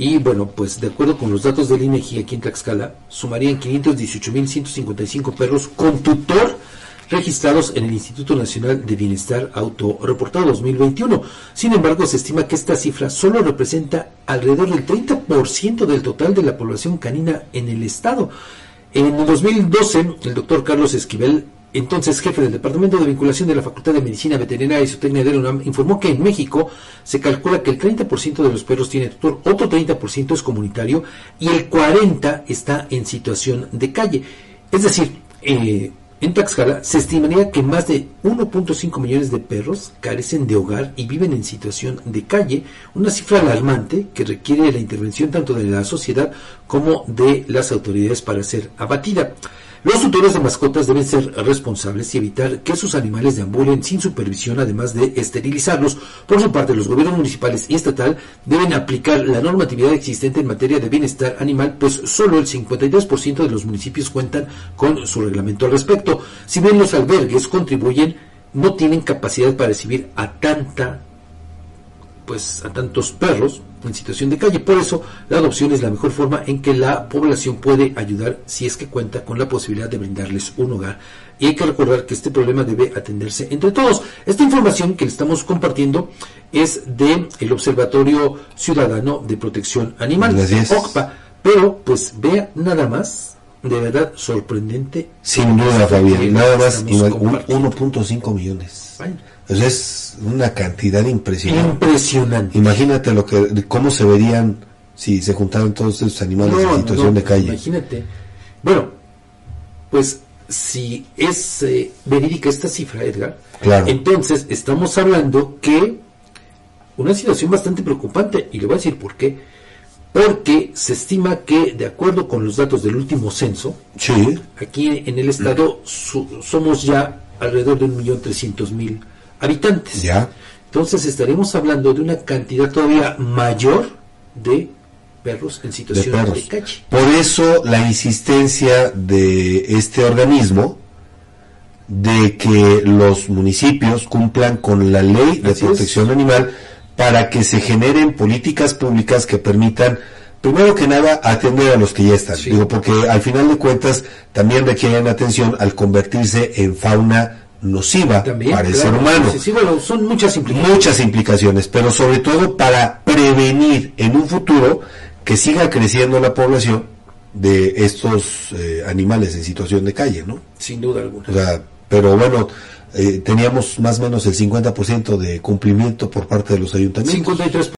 Y bueno, pues de acuerdo con los datos del INEGI aquí en Tlaxcala, sumarían 518.155 perros con tutor registrados en el Instituto Nacional de Bienestar Autorreportado 2021. Sin embargo, se estima que esta cifra solo representa alrededor del 30% del total de la población canina en el estado. En el 2012, el doctor Carlos Esquivel, entonces jefe del Departamento de Vinculación de la Facultad de Medicina Veterinaria y Zootecnia de UNAM, informó que en México se calcula que el 30% de los perros tiene tutor, otro 30% es comunitario y el 40% está en situación de calle. Es decir, eh, en Tlaxcala se estimaría que más de 1.5 millones de perros carecen de hogar y viven en situación de calle, una cifra alarmante que requiere la intervención tanto de la sociedad como de las autoridades para ser abatida. Los tutores de mascotas deben ser responsables y evitar que sus animales deambulen sin supervisión, además de esterilizarlos. Por su parte, los gobiernos municipales y estatal deben aplicar la normatividad existente en materia de bienestar animal, pues solo el 52% de los municipios cuentan con su reglamento al respecto. Si bien los albergues contribuyen, no tienen capacidad para recibir a tanta pues a tantos perros en situación de calle. Por eso la adopción es la mejor forma en que la población puede ayudar si es que cuenta con la posibilidad de brindarles un hogar. Y hay que recordar que este problema debe atenderse entre todos. Esta información que le estamos compartiendo es de el Observatorio Ciudadano de Protección Animal, OCPA. Pero pues vea nada más de verdad sorprendente. Sin duda, Fabián, nada más 1.5 millones. es una cantidad impresionante. Impresionante. Imagínate lo que, cómo se verían si se juntaran todos esos animales en situación de calle. Imagínate. Bueno, pues si es eh, verídica esta cifra, Edgar, entonces estamos hablando que una situación bastante preocupante, y le voy a decir por qué porque se estima que, de acuerdo con los datos del último censo, aquí en el estado somos ya alrededor de un millón trescientos mil habitantes. Ya. Entonces estaremos hablando de una cantidad todavía mayor de perros en situación de, calle. Por eso la insistencia de este organismo de que los municipios cumplan con la ley de protección animal para que se generen políticas públicas que permitan primero que nada atender a los que ya están. Digo, porque al final de cuentas también requieren atención al convertirse en fauna nociva para el ser humano. son muchas implicaciones. Muchas implicaciones, pero sobre todo para prevenir en un futuro que siga creciendo la población de estos eh, animales en situación de calle, ¿no? Sin duda alguna. O sea, pero bueno, eh, teníamos más o menos el 50% de cumplimiento por parte de los ayuntamientos. 53%.